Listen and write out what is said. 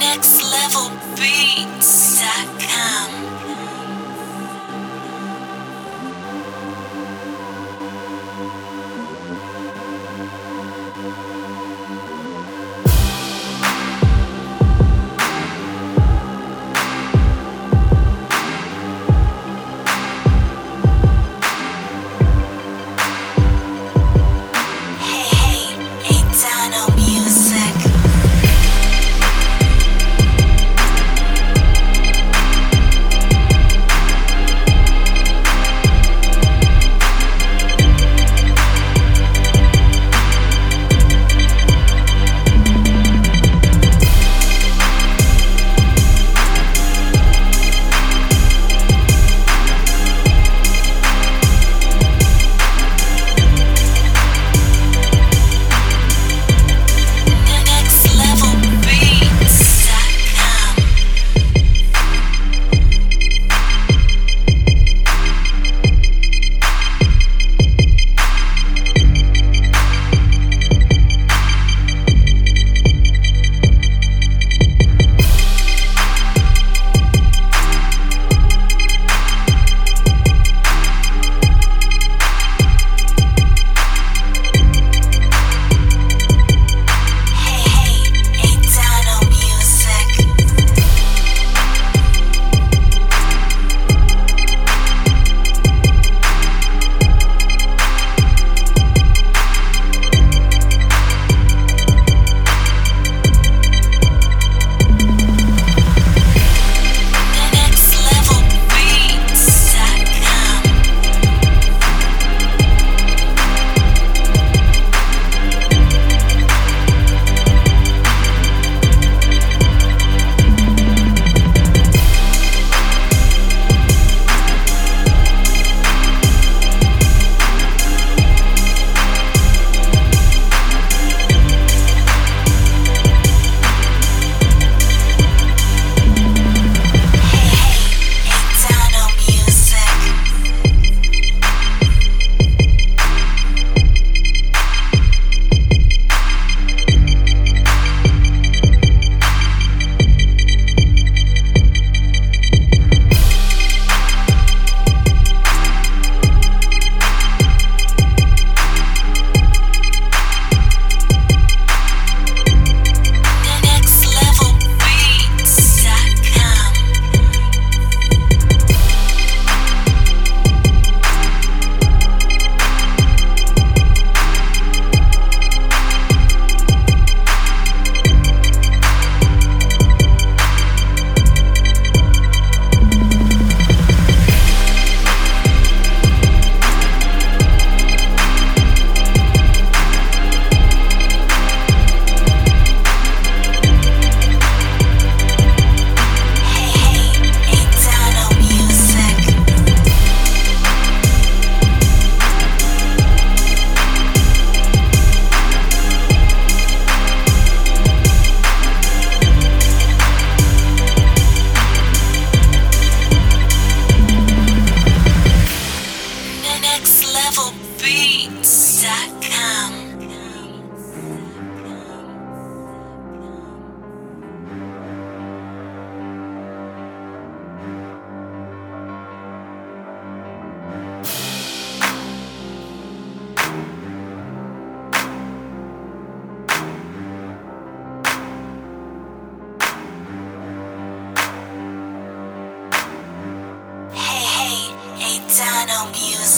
nextlevelbeats.com. help you